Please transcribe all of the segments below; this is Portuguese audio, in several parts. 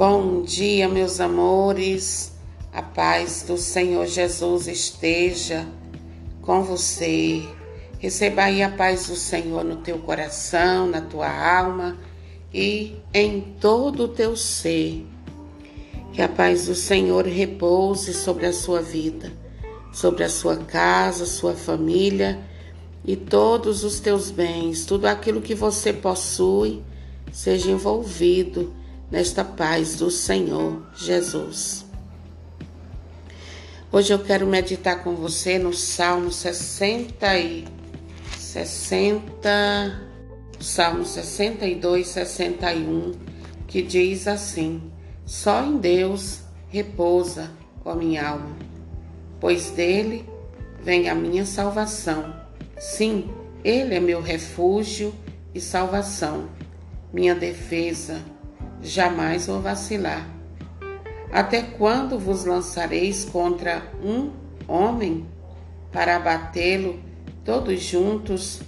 Bom dia, meus amores. A paz do Senhor Jesus esteja com você. Receba aí a paz do Senhor no teu coração, na tua alma e em todo o teu ser. Que a paz do Senhor repouse sobre a sua vida, sobre a sua casa, sua família e todos os teus bens, tudo aquilo que você possui, seja envolvido nesta paz do Senhor Jesus. Hoje eu quero meditar com você no Salmo 60 e 60, Salmo 62, 61, que diz assim: Só em Deus repousa, ó minha alma, pois dele vem a minha salvação. Sim, ele é meu refúgio e salvação, minha defesa jamais vou vacilar. Até quando vos lançareis contra um homem para abatê-lo todos juntos,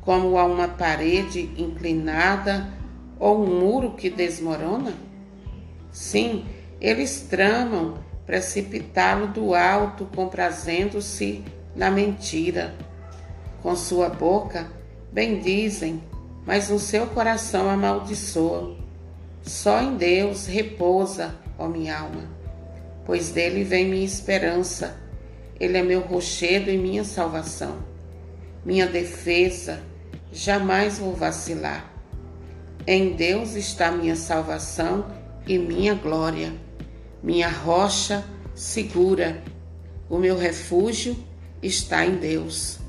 como a uma parede inclinada ou um muro que desmorona? Sim, eles tramam precipitá-lo do alto, comprazendo-se na mentira. Com sua boca bendizem, mas no seu coração amaldiçoam. Só em Deus repousa, ó minha alma, pois dele vem minha esperança. Ele é meu rochedo e minha salvação. Minha defesa, jamais vou vacilar. Em Deus está minha salvação e minha glória, minha rocha segura. O meu refúgio está em Deus.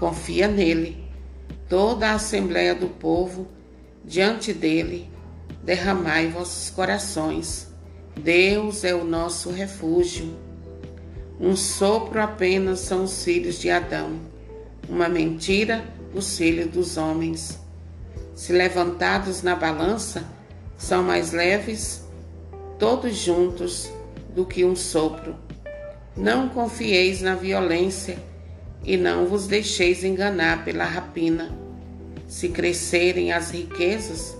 Confia nele. Toda a assembleia do povo diante dele derramai vossos corações. Deus é o nosso refúgio. Um sopro apenas são os filhos de Adão, uma mentira os filhos dos homens. Se levantados na balança, são mais leves, todos juntos, do que um sopro. Não confieis na violência e não vos deixeis enganar pela rapina. Se crescerem as riquezas,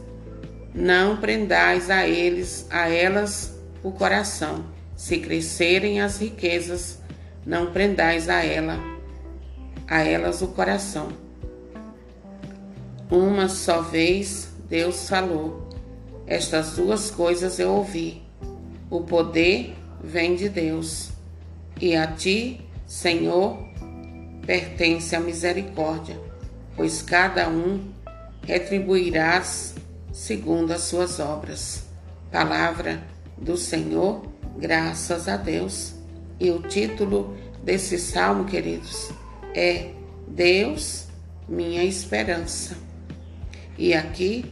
não prendais a eles, a elas o coração. Se crescerem as riquezas, não prendais a ela, a elas o coração. Uma só vez Deus falou. Estas duas coisas eu ouvi. O poder vem de Deus, e a ti, Senhor, pertence a misericórdia, pois cada um retribuirás segundo as suas obras. Palavra do Senhor, graças a Deus. E o título desse salmo, queridos, é Deus, minha esperança. E aqui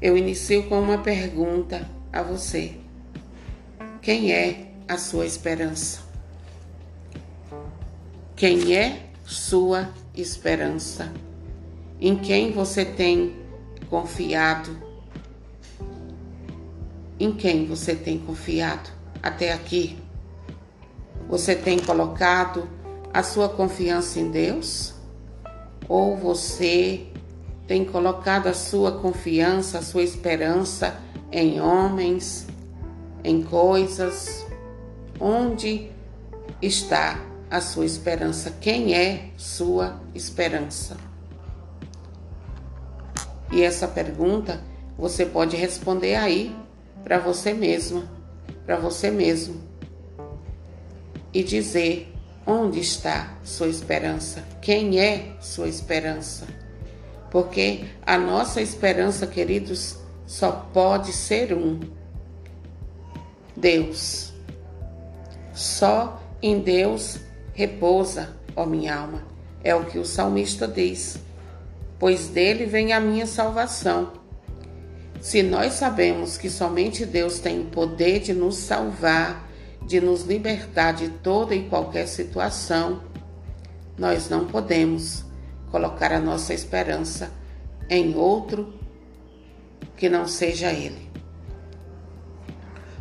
eu inicio com uma pergunta a você: Quem é a sua esperança? Quem é sua esperança? Em quem você tem confiado? Em quem você tem confiado até aqui? Você tem colocado a sua confiança em Deus? Ou você tem colocado a sua confiança, a sua esperança em homens, em coisas? Onde está a sua esperança? Quem é sua esperança? E essa pergunta você pode responder aí para você mesma, para você mesmo. E dizer onde está sua esperança, quem é sua esperança. Porque a nossa esperança, queridos, só pode ser um: Deus. Só em Deus repousa, ó minha alma. É o que o salmista diz pois dele vem a minha salvação. Se nós sabemos que somente Deus tem o poder de nos salvar, de nos libertar de toda e qualquer situação, nós não podemos colocar a nossa esperança em outro que não seja Ele.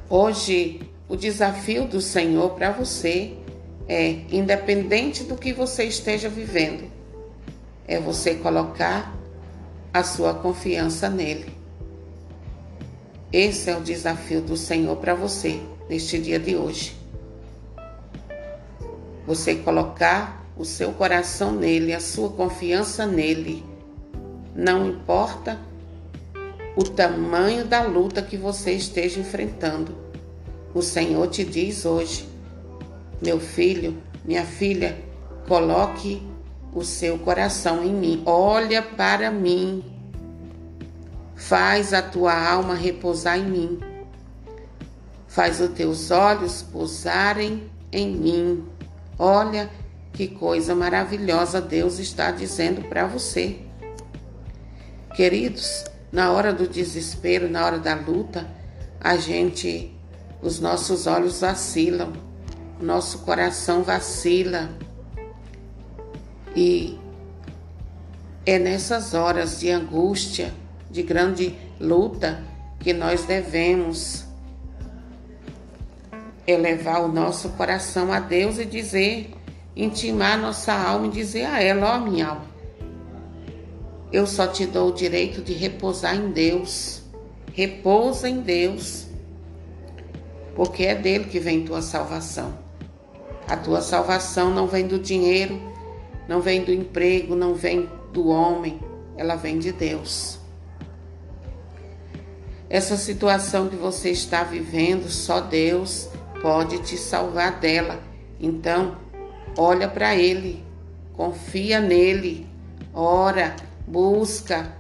Hoje, o desafio do Senhor para você é, independente do que você esteja vivendo, é você colocar a sua confiança nele. Esse é o desafio do Senhor para você neste dia de hoje. Você colocar o seu coração nele, a sua confiança nele. Não importa o tamanho da luta que você esteja enfrentando. O Senhor te diz hoje: meu filho, minha filha, coloque o seu coração em mim, olha para mim, faz a tua alma repousar em mim, faz os teus olhos pousarem em mim. Olha que coisa maravilhosa Deus está dizendo para você. Queridos, na hora do desespero, na hora da luta, a gente, os nossos olhos vacilam, nosso coração vacila. E é nessas horas de angústia, de grande luta, que nós devemos elevar o nosso coração a Deus e dizer, intimar nossa alma e dizer a ela, ó oh, minha alma, eu só te dou o direito de repousar em Deus. Repousa em Deus, porque é dele que vem tua salvação. A tua salvação não vem do dinheiro, não vem do emprego, não vem do homem, ela vem de Deus. Essa situação que você está vivendo, só Deus pode te salvar dela. Então, olha para Ele, confia nele, ora, busca,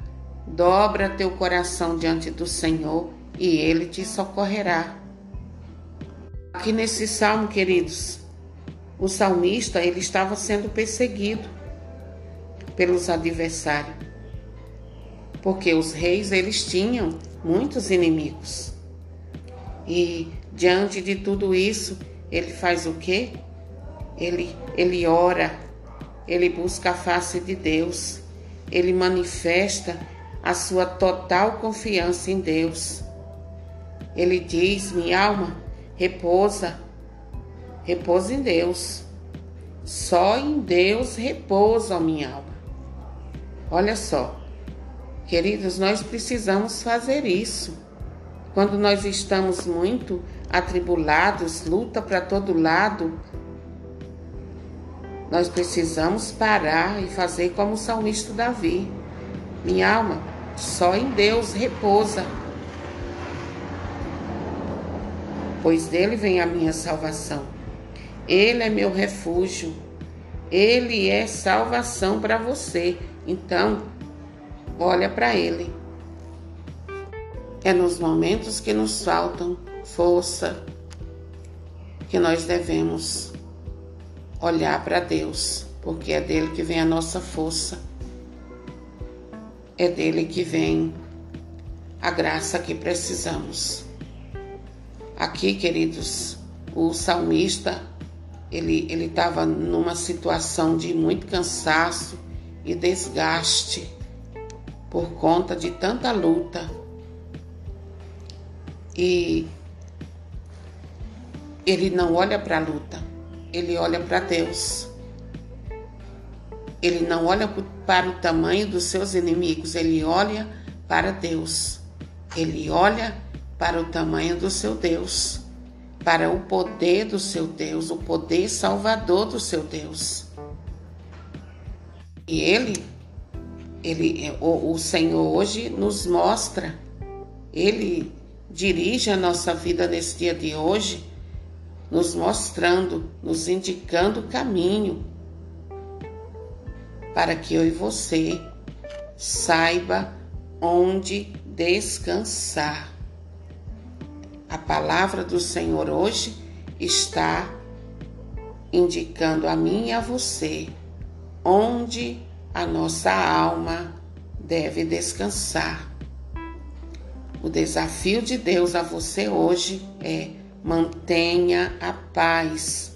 dobra teu coração diante do Senhor e Ele te socorrerá. Aqui nesse salmo, queridos, o salmista ele estava sendo perseguido pelos adversários, porque os reis eles tinham muitos inimigos. E diante de tudo isso, ele faz o quê? Ele, ele ora, ele busca a face de Deus, ele manifesta a sua total confiança em Deus. Ele diz: Minha alma, repousa, repousa em Deus. Só em Deus repousa, minha alma. Olha só, queridos, nós precisamos fazer isso. Quando nós estamos muito atribulados, luta para todo lado, nós precisamos parar e fazer como o salmista Davi. Minha alma, só em Deus repousa, pois dele vem a minha salvação. Ele é meu refúgio. Ele é salvação para você. Então, olha para ele. É nos momentos que nos faltam força que nós devemos olhar para Deus, porque é dele que vem a nossa força, é dele que vem a graça que precisamos. Aqui, queridos, o salmista ele estava numa situação de muito cansaço e desgaste por conta de tanta luta e ele não olha para a luta, ele olha para Deus. Ele não olha para o tamanho dos seus inimigos, ele olha para Deus. Ele olha para o tamanho do seu Deus, para o poder do seu Deus, o poder salvador do seu Deus. E ele, ele o, o Senhor hoje nos mostra, ele dirige a nossa vida nesse dia de hoje, nos mostrando, nos indicando o caminho para que eu e você saiba onde descansar. A palavra do Senhor hoje está indicando a mim e a você onde a nossa alma deve descansar. O desafio de Deus a você hoje é mantenha a paz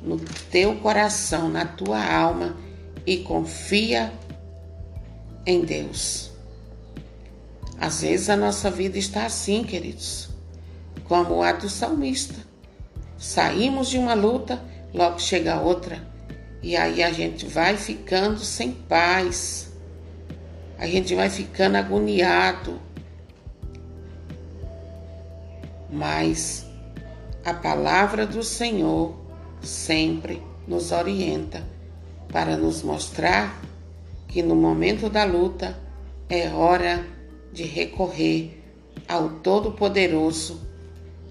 no teu coração, na tua alma e confia em Deus. Às vezes a nossa vida está assim, queridos, como a do salmista. Saímos de uma luta, logo chega outra, e aí a gente vai ficando sem paz, a gente vai ficando agoniado, mas a palavra do Senhor sempre nos orienta para nos mostrar que no momento da luta é hora de recorrer ao Todo-Poderoso,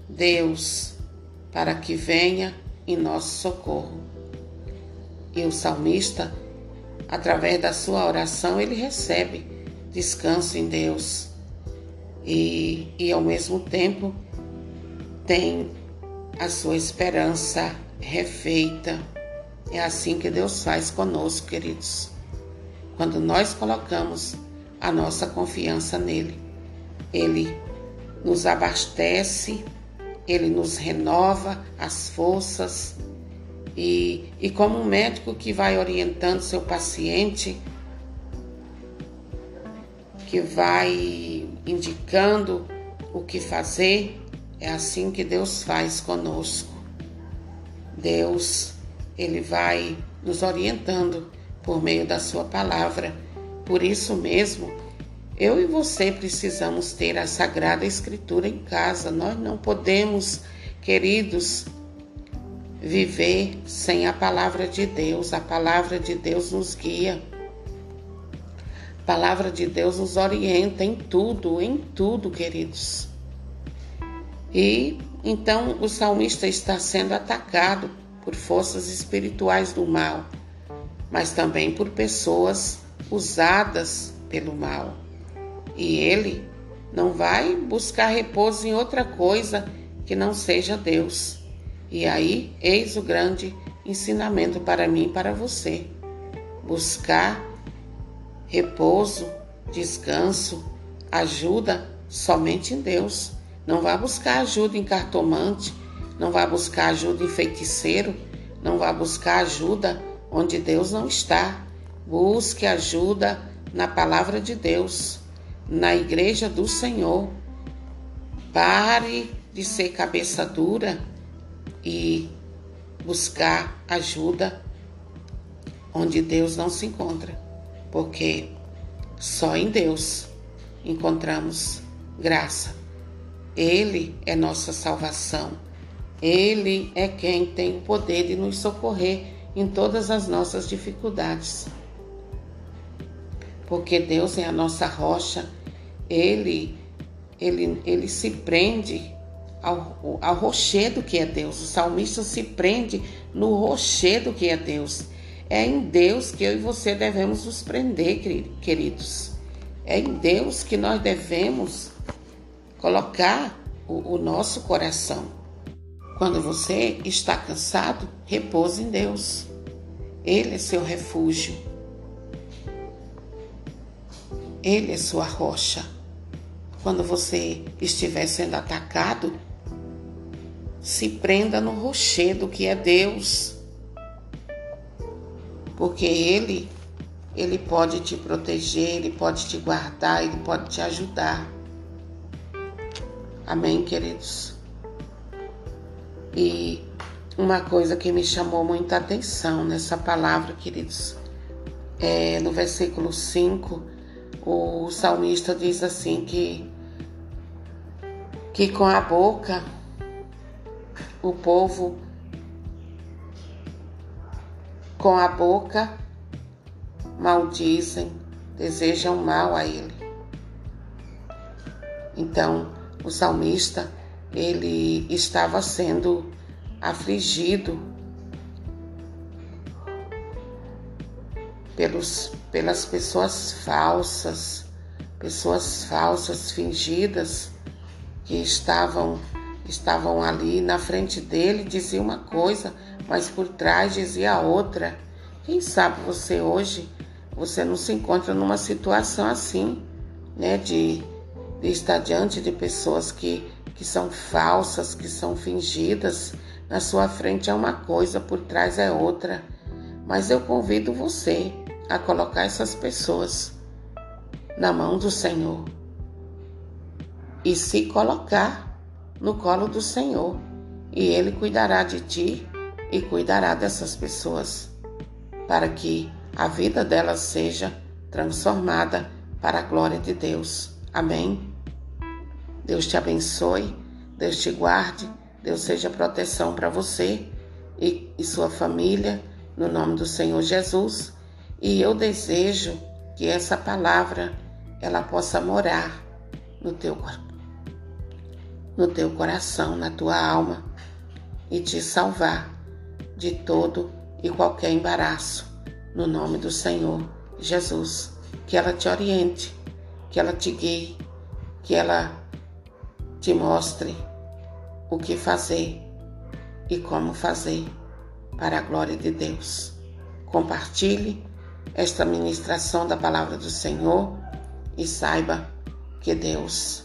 Deus, para que venha em nosso socorro. E o salmista, através da sua oração, ele recebe descanso em Deus e, e ao mesmo tempo tem a sua esperança refeita. É assim que Deus faz conosco, queridos. Quando nós colocamos a nossa confiança nele, ele nos abastece, ele nos renova as forças. E, e como um médico que vai orientando seu paciente, que vai indicando o que fazer, é assim que Deus faz conosco. Deus, ele vai nos orientando por meio da sua palavra. Por isso mesmo, eu e você precisamos ter a Sagrada Escritura em casa. Nós não podemos, queridos, viver sem a palavra de Deus. A palavra de Deus nos guia. A palavra de Deus nos orienta em tudo, em tudo, queridos. E então o salmista está sendo atacado por forças espirituais do mal, mas também por pessoas usadas pelo mal. E ele não vai buscar repouso em outra coisa que não seja Deus. E aí, eis o grande ensinamento para mim e para você: buscar repouso, descanso, ajuda somente em Deus. Não vá buscar ajuda em cartomante, não vá buscar ajuda em feiticeiro, não vá buscar ajuda onde Deus não está. Busque ajuda na palavra de Deus, na igreja do Senhor. Pare de ser cabeça dura e buscar ajuda onde Deus não se encontra, porque só em Deus encontramos graça. Ele é nossa salvação. Ele é quem tem o poder de nos socorrer em todas as nossas dificuldades. Porque Deus é a nossa rocha, ele, ele, ele se prende ao, ao rochedo que é Deus. O salmista se prende no rochedo que é Deus. É em Deus que eu e você devemos nos prender, queridos. É em Deus que nós devemos colocar o, o nosso coração. Quando você está cansado, repouse em Deus. Ele é seu refúgio. Ele é sua rocha. Quando você estiver sendo atacado, se prenda no rochedo que é Deus. Porque ele ele pode te proteger, ele pode te guardar, ele pode te ajudar. Amém, queridos? E uma coisa que me chamou muita atenção nessa palavra, queridos, é no versículo 5, o salmista diz assim que que com a boca o povo com a boca maldizem, desejam mal a ele. Então, o salmista, ele estava sendo afligido pelos, pelas pessoas falsas, pessoas falsas, fingidas, que estavam, estavam ali na frente dele, dizia uma coisa, mas por trás dizia outra. Quem sabe você hoje, você não se encontra numa situação assim, né, de de estar diante de pessoas que, que são falsas, que são fingidas. Na sua frente é uma coisa, por trás é outra. Mas eu convido você a colocar essas pessoas na mão do Senhor e se colocar no colo do Senhor, e Ele cuidará de ti e cuidará dessas pessoas, para que a vida delas seja transformada para a glória de Deus. Amém? Deus te abençoe. Deus te guarde, Deus seja proteção para você e, e sua família, no nome do Senhor Jesus. E eu desejo que essa palavra ela possa morar no teu no teu coração, na tua alma e te salvar de todo e qualquer embaraço, no nome do Senhor Jesus. Que ela te oriente, que ela te guie, que ela te mostre o que fazer e como fazer para a glória de Deus. Compartilhe esta ministração da palavra do Senhor e saiba que Deus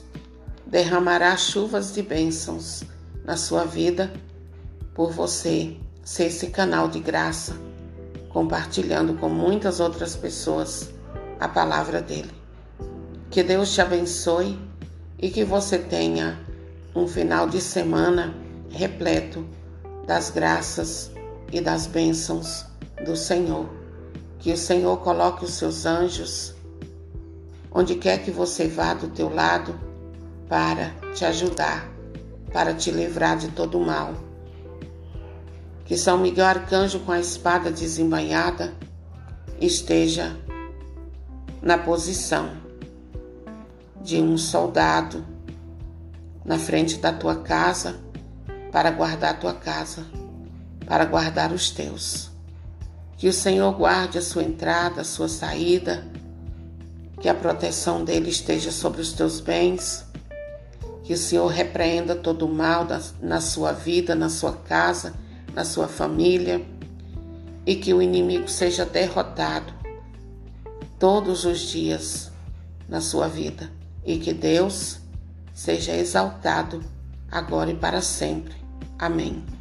derramará chuvas de bênçãos na sua vida por você ser esse canal de graça, compartilhando com muitas outras pessoas a palavra dele. Que Deus te abençoe e que você tenha um final de semana repleto das graças e das bênçãos do Senhor. Que o Senhor coloque os seus anjos onde quer que você vá do teu lado para te ajudar, para te livrar de todo o mal que São Miguel Arcanjo, com a espada desembainhada, esteja na posição de um soldado na frente da tua casa para guardar a tua casa, para guardar os teus. Que o Senhor guarde a sua entrada, a sua saída, que a proteção dele esteja sobre os teus bens, que o Senhor repreenda todo o mal na sua vida, na sua casa na sua família e que o inimigo seja derrotado todos os dias na sua vida e que Deus seja exaltado agora e para sempre. Amém.